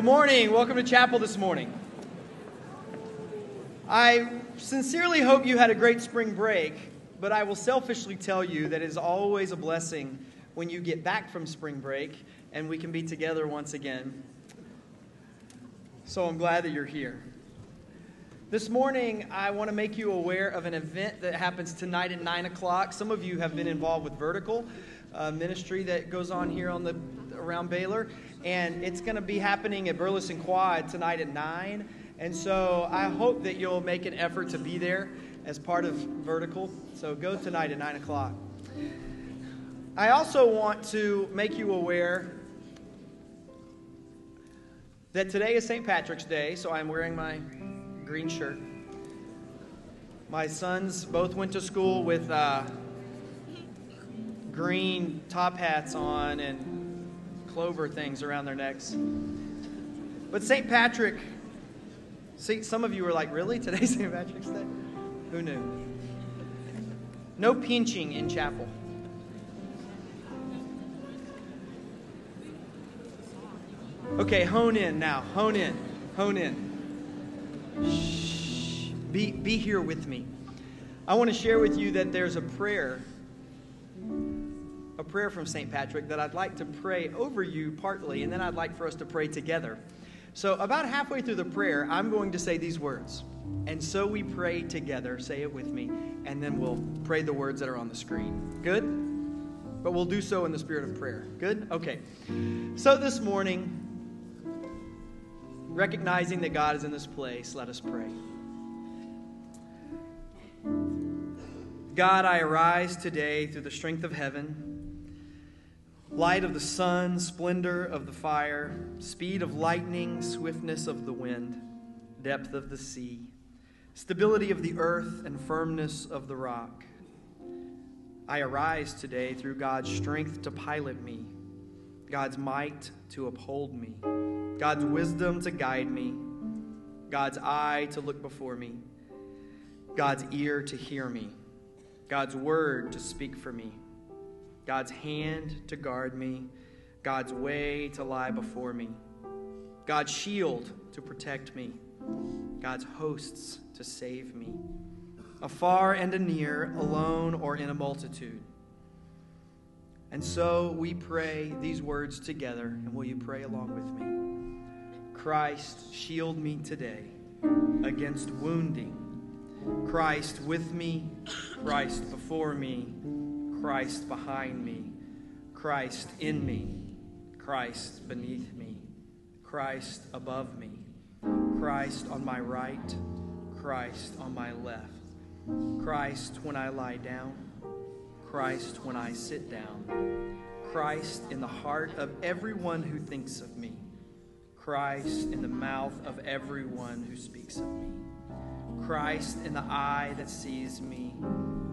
Good morning. Welcome to chapel this morning. I sincerely hope you had a great spring break, but I will selfishly tell you that it is always a blessing when you get back from spring break and we can be together once again. So I'm glad that you're here. This morning, I want to make you aware of an event that happens tonight at 9 o'clock. Some of you have been involved with Vertical ministry that goes on here on the around Baylor, and it's going to be happening at Burleson Quad tonight at 9. And so I hope that you'll make an effort to be there as part of Vertical. So go tonight at 9 o'clock. I also want to make you aware that today is St. Patrick's Day, so I'm wearing my green shirt. My sons both went to school with uh, green top hats on and clover things around their necks. But St. Patrick, see, some of you were like, really? Today's St. Patrick's Day? Who knew? No pinching in chapel. Okay, hone in now. Hone in. Hone in. Shh. Be, be here with me. I want to share with you that there's a prayer, a prayer from St. Patrick that I'd like to pray over you partly, and then I'd like for us to pray together. So, about halfway through the prayer, I'm going to say these words. And so we pray together. Say it with me. And then we'll pray the words that are on the screen. Good? But we'll do so in the spirit of prayer. Good? Okay. So this morning, recognizing that God is in this place, let us pray. God, I arise today through the strength of heaven, light of the sun, splendor of the fire, speed of lightning, swiftness of the wind, depth of the sea, stability of the earth, and firmness of the rock. I arise today through God's strength to pilot me, God's might to uphold me God's wisdom to guide me, God's eye to look before me, God's ear to hear me, God's word to speak for me, God's hand to guard me, God's way to lie before me, God's shield to protect me, God's hosts to save me, afar and anear, alone or in a multitude. And so we pray these words together, and will you pray along with me? Christ, shield me today against wounding. Christ with me, Christ before me, Christ behind me, Christ in me, Christ beneath me, Christ above me, Christ on my right, Christ on my left, Christ when I lie down, Christ when I sit down, Christ in the heart of everyone who thinks of me. Christ in the mouth of everyone who speaks of me. Christ in the eye that sees me.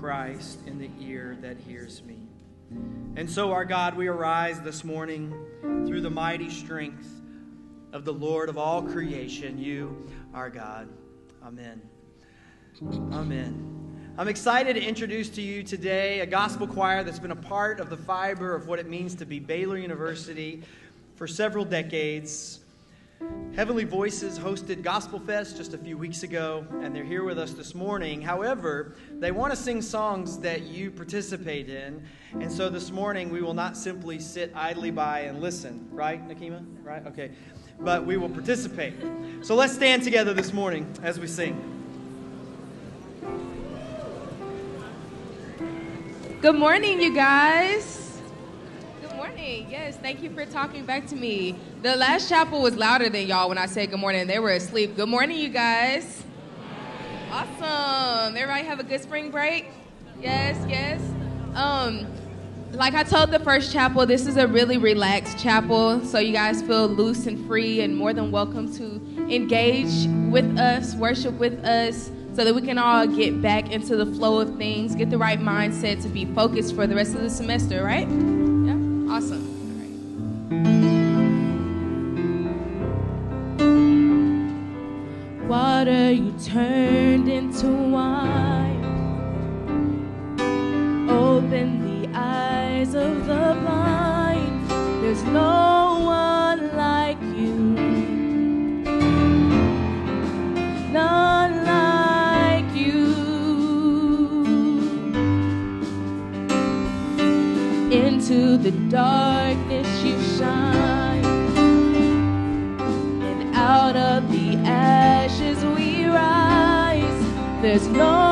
Christ in the ear that hears me. And so, our God, we arise this morning through the mighty strength of the Lord of all creation, you, our God. Amen. Amen. I'm excited to introduce to you today a gospel choir that's been a part of the fiber of what it means to be Baylor University for several decades. Heavenly Voices hosted Gospel Fest just a few weeks ago, and they're here with us this morning. However, they want to sing songs that you participate in, and so this morning we will not simply sit idly by and listen, right, Nakima? Right? Okay. But we will participate. So let's stand together this morning as we sing. Good morning, you guys morning. Yes, thank you for talking back to me. The last chapel was louder than y'all when I said good morning. They were asleep. Good morning, you guys. Awesome. Everybody have a good spring break? Yes, yes. Um, like I told the first chapel, this is a really relaxed chapel, so you guys feel loose and free and more than welcome to engage with us, worship with us, so that we can all get back into the flow of things, get the right mindset to be focused for the rest of the semester, right? turned into wine. Open the eyes of the blind. There's no one like you. None like you. Into the dark. There's no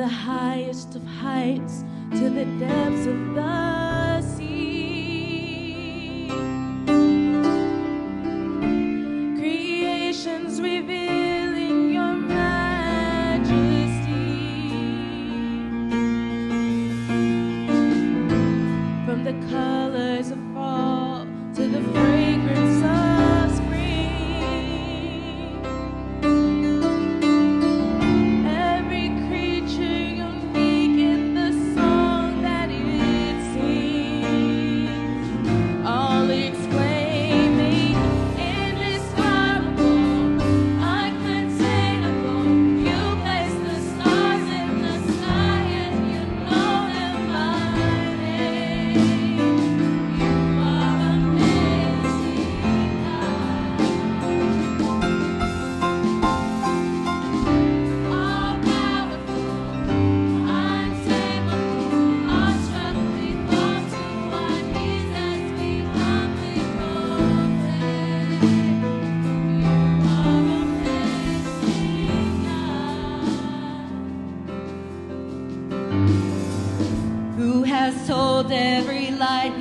the highest of heights to the depths of the.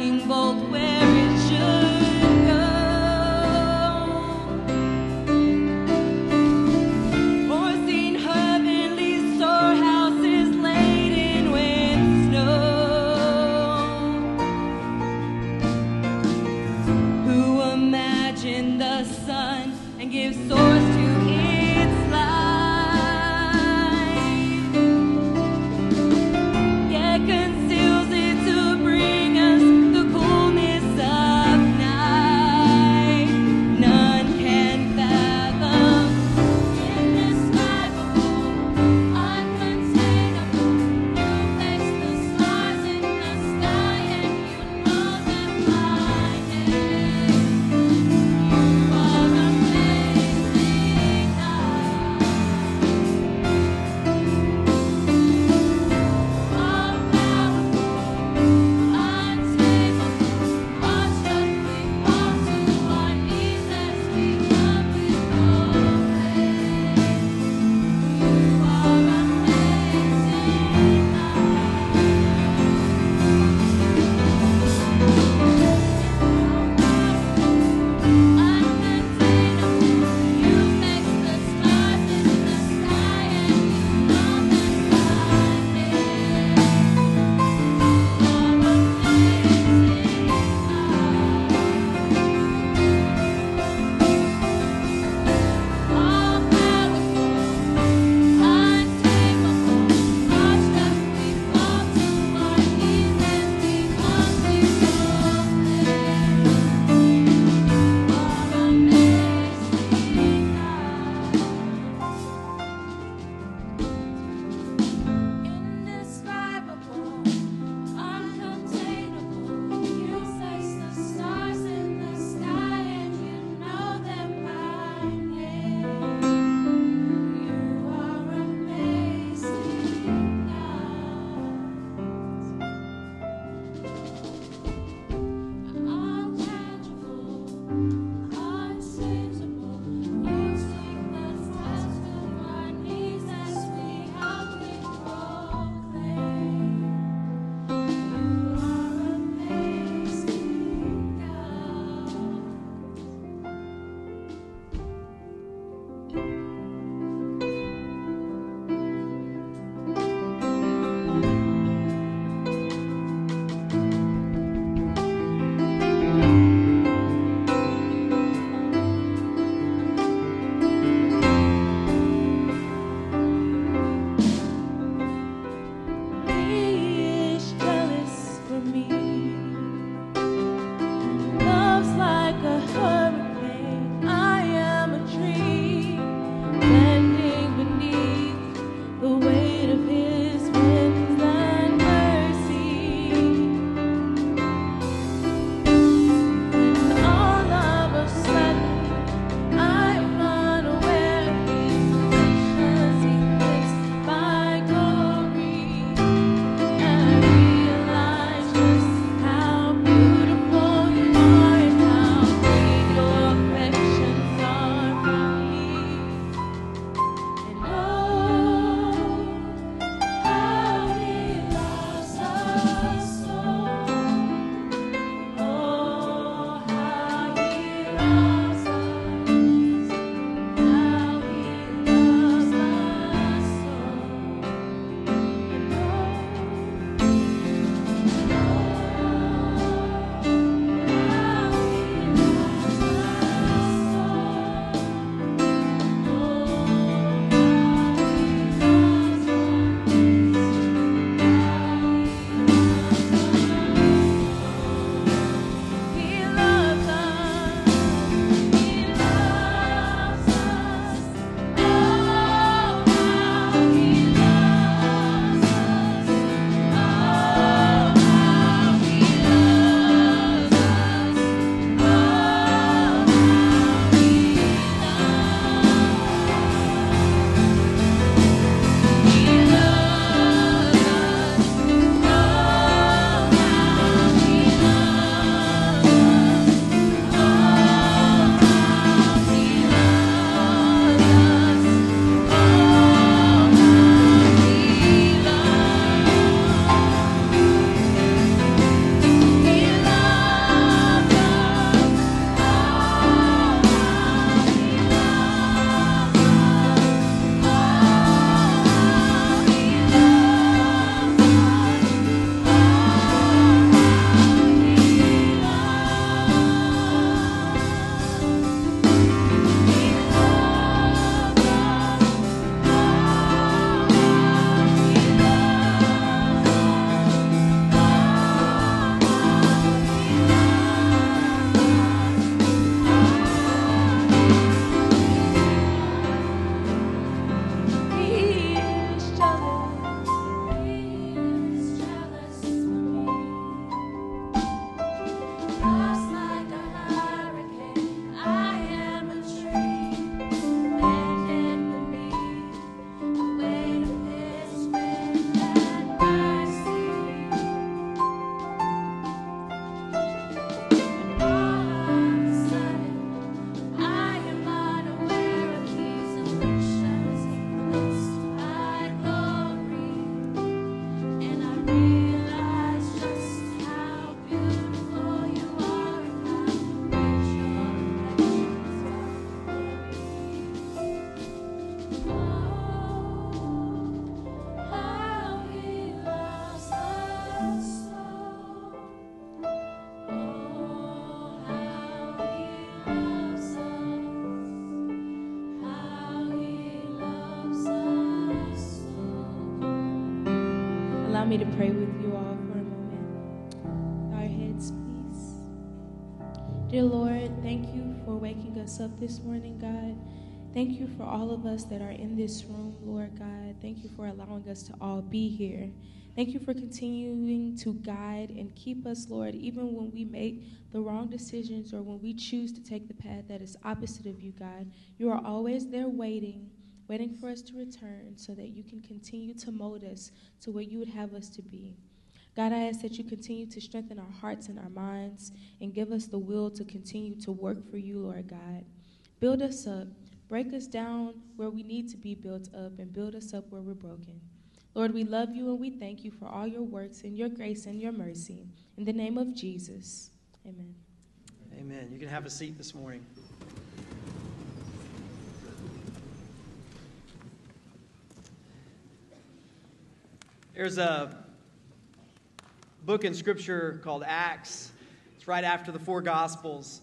lightning bolt me to pray with you all for a moment. Our heads, please. Dear Lord, thank you for waking us up this morning, God. Thank you for all of us that are in this room, Lord God. Thank you for allowing us to all be here. Thank you for continuing to guide and keep us, Lord, even when we make the wrong decisions or when we choose to take the path that is opposite of you, God. You are always there waiting, waiting for us to return so that you can continue to mold us to where you would have us to be. God, I ask that you continue to strengthen our hearts and our minds and give us the will to continue to work for you, Lord God. Build us up, break us down where we need to be built up, and build us up where we're broken. Lord, we love you and we thank you for all your works and your grace and your mercy. In the name of Jesus, amen. Amen. You can have a seat this morning. There's a book in Scripture called Acts. It's right after the four Gospels.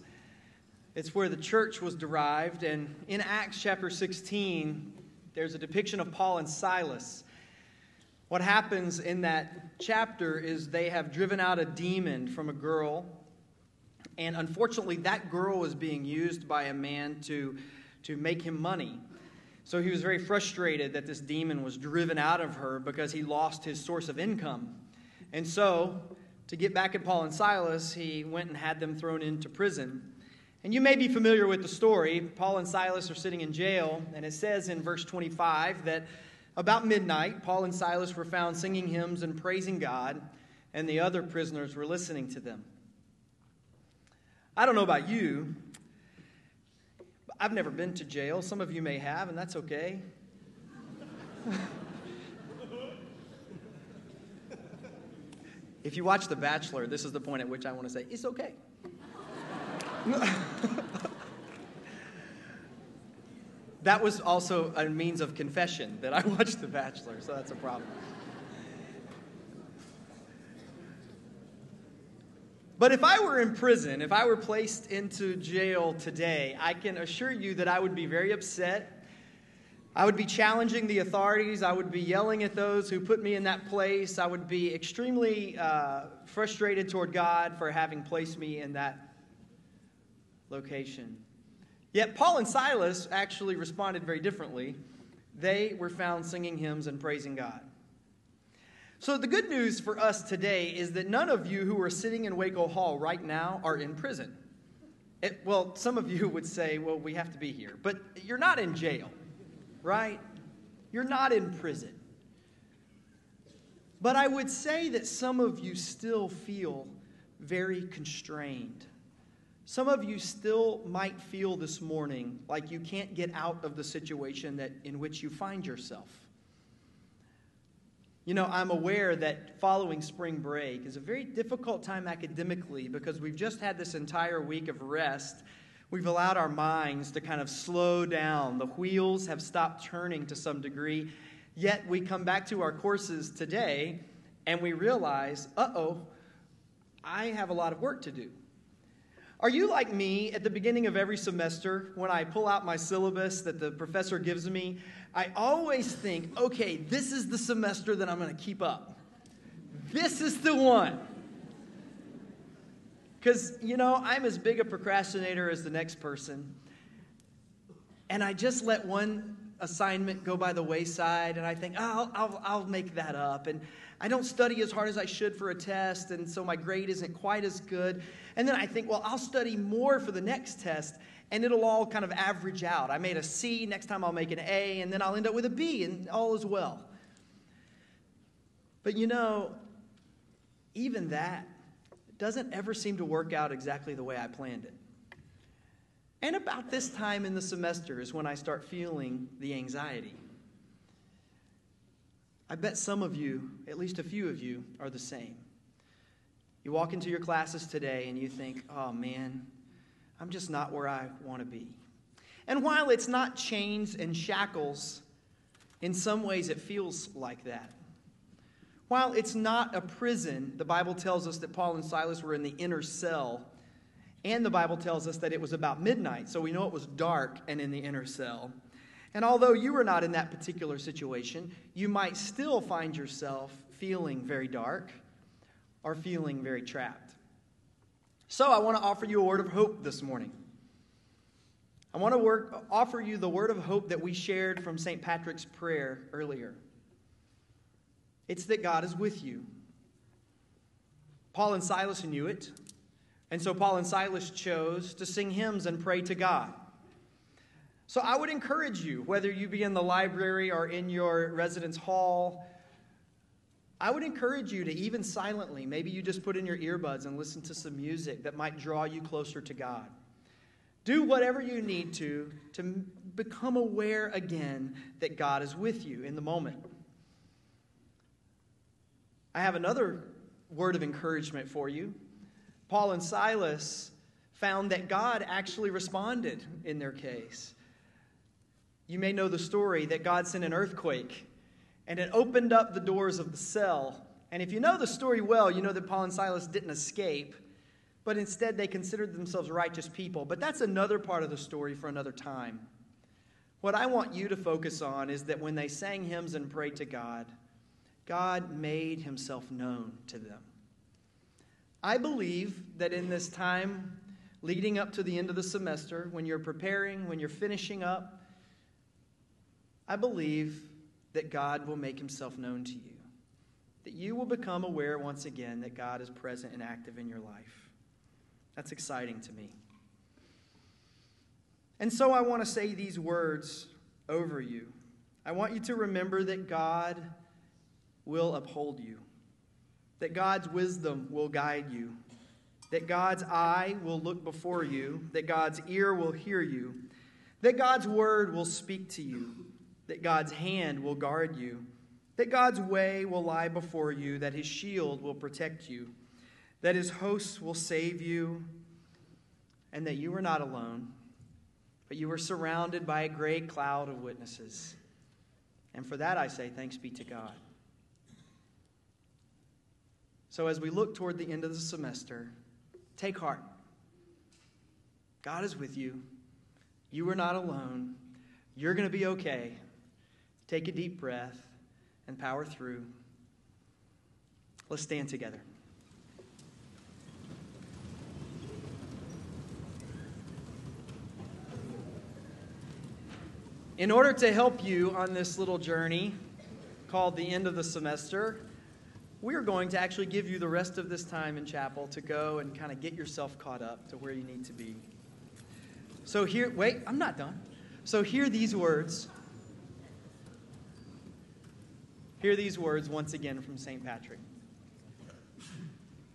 It's where the church was derived. And in Acts chapter 16, there's a depiction of Paul and Silas. What happens in that chapter is they have driven out a demon from a girl. And unfortunately, that girl was being used by a man to, to make him money. So he was very frustrated that this demon was driven out of her because he lost his source of income. And so, to get back at Paul and Silas, he went and had them thrown into prison. And you may be familiar with the story. Paul and Silas are sitting in jail, and it says in verse 25 that about midnight, Paul and Silas were found singing hymns and praising God, and the other prisoners were listening to them. I don't know about you. I've never been to jail. Some of you may have, and that's okay. if you watch The Bachelor, this is the point at which I want to say, it's okay. that was also a means of confession that I watched The Bachelor, so that's a problem. But if I were in prison, if I were placed into jail today, I can assure you that I would be very upset. I would be challenging the authorities. I would be yelling at those who put me in that place. I would be extremely uh, frustrated toward God for having placed me in that location. Yet Paul and Silas actually responded very differently. They were found singing hymns and praising God. So, the good news for us today is that none of you who are sitting in Waco Hall right now are in prison. It, well, some of you would say, well, we have to be here. But you're not in jail, right? You're not in prison. But I would say that some of you still feel very constrained some of you still might feel this morning like you can't get out of the situation that, in which you find yourself. You know, I'm aware that following spring break is a very difficult time academically because we've just had this entire week of rest. We've allowed our minds to kind of slow down. The wheels have stopped turning to some degree. Yet we come back to our courses today and we realize, uh oh, I have a lot of work to do. Are you like me at the beginning of every semester when I pull out my syllabus that the professor gives me? I always think, okay, this is the semester that I'm going to keep up. This is the one. Because, you know, I'm as big a procrastinator as the next person. And I just let one assignment go by the wayside, and I think, oh, I'll, I'll, I'll make that up. And I don't study as hard as I should for a test, and so my grade isn't quite as good. And then I think, well, I'll study more for the next test, and it'll all kind of average out. I made a C, next time I'll make an A, and then I'll end up with a B, and all is well. But you know, even that doesn't ever seem to work out exactly the way I planned it. And about this time in the semester is when I start feeling the anxiety. I bet some of you, at least a few of you, are the same. You walk into your classes today and you think, oh man, I'm just not where I want to be. And while it's not chains and shackles, in some ways it feels like that. While it's not a prison, the Bible tells us that Paul and Silas were in the inner cell. And the Bible tells us that it was about midnight, so we know it was dark and in the inner cell. And although you are not in that particular situation, you might still find yourself feeling very dark or feeling very trapped. So I want to offer you a word of hope this morning. I want to work, offer you the word of hope that we shared from St. Patrick's prayer earlier. It's that God is with you. Paul and Silas knew it, and so Paul and Silas chose to sing hymns and pray to God. So I would encourage you, whether you be in the library or in your residence hall, I would encourage you to even silently, maybe you just put in your earbuds and listen to some music that might draw you closer to God. Do whatever you need to to become aware again that God is with you in the moment. I have another word of encouragement for you. Paul and Silas found that God actually responded in their case. You may know the story that God sent an earthquake and it opened up the doors of the cell. And if you know the story well, you know that Paul and Silas didn't escape, but instead they considered themselves righteous people. But that's another part of the story for another time. What I want you to focus on is that when they sang hymns and prayed to God, God made himself known to them. I believe that in this time leading up to the end of the semester, when you're preparing, when you're finishing up, I believe that God will make himself known to you. That you will become aware once again that God is present and active in your life. That's exciting to me. And so I want to say these words over you. I want you to remember that God will uphold you, that God's wisdom will guide you, that God's eye will look before you, that God's ear will hear you, that God's word will speak to you that God's hand will guard you, that God's way will lie before you, that his shield will protect you, that his hosts will save you, and that you are not alone, but you are surrounded by a great cloud of witnesses. And for that I say, thanks be to God. So as we look toward the end of the semester, take heart. God is with you. You are not alone. You're going to be okay. Take a deep breath and power through. Let's stand together. In order to help you on this little journey called the end of the semester, we are going to actually give you the rest of this time in chapel to go and kind of get yourself caught up to where you need to be. So, here, wait, I'm not done. So, hear these words Hear these words once again from St. Patrick.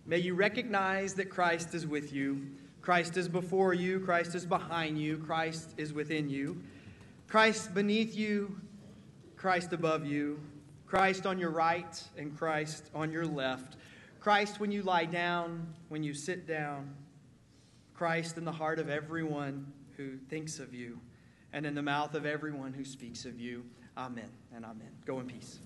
May you recognize that Christ is with you. Christ is before you. Christ is behind you. Christ is within you. Christ beneath you. Christ above you. Christ on your right and Christ on your left. Christ when you lie down, when you sit down. Christ in the heart of everyone who thinks of you and in the mouth of everyone who speaks of you. Amen and amen. Go in peace.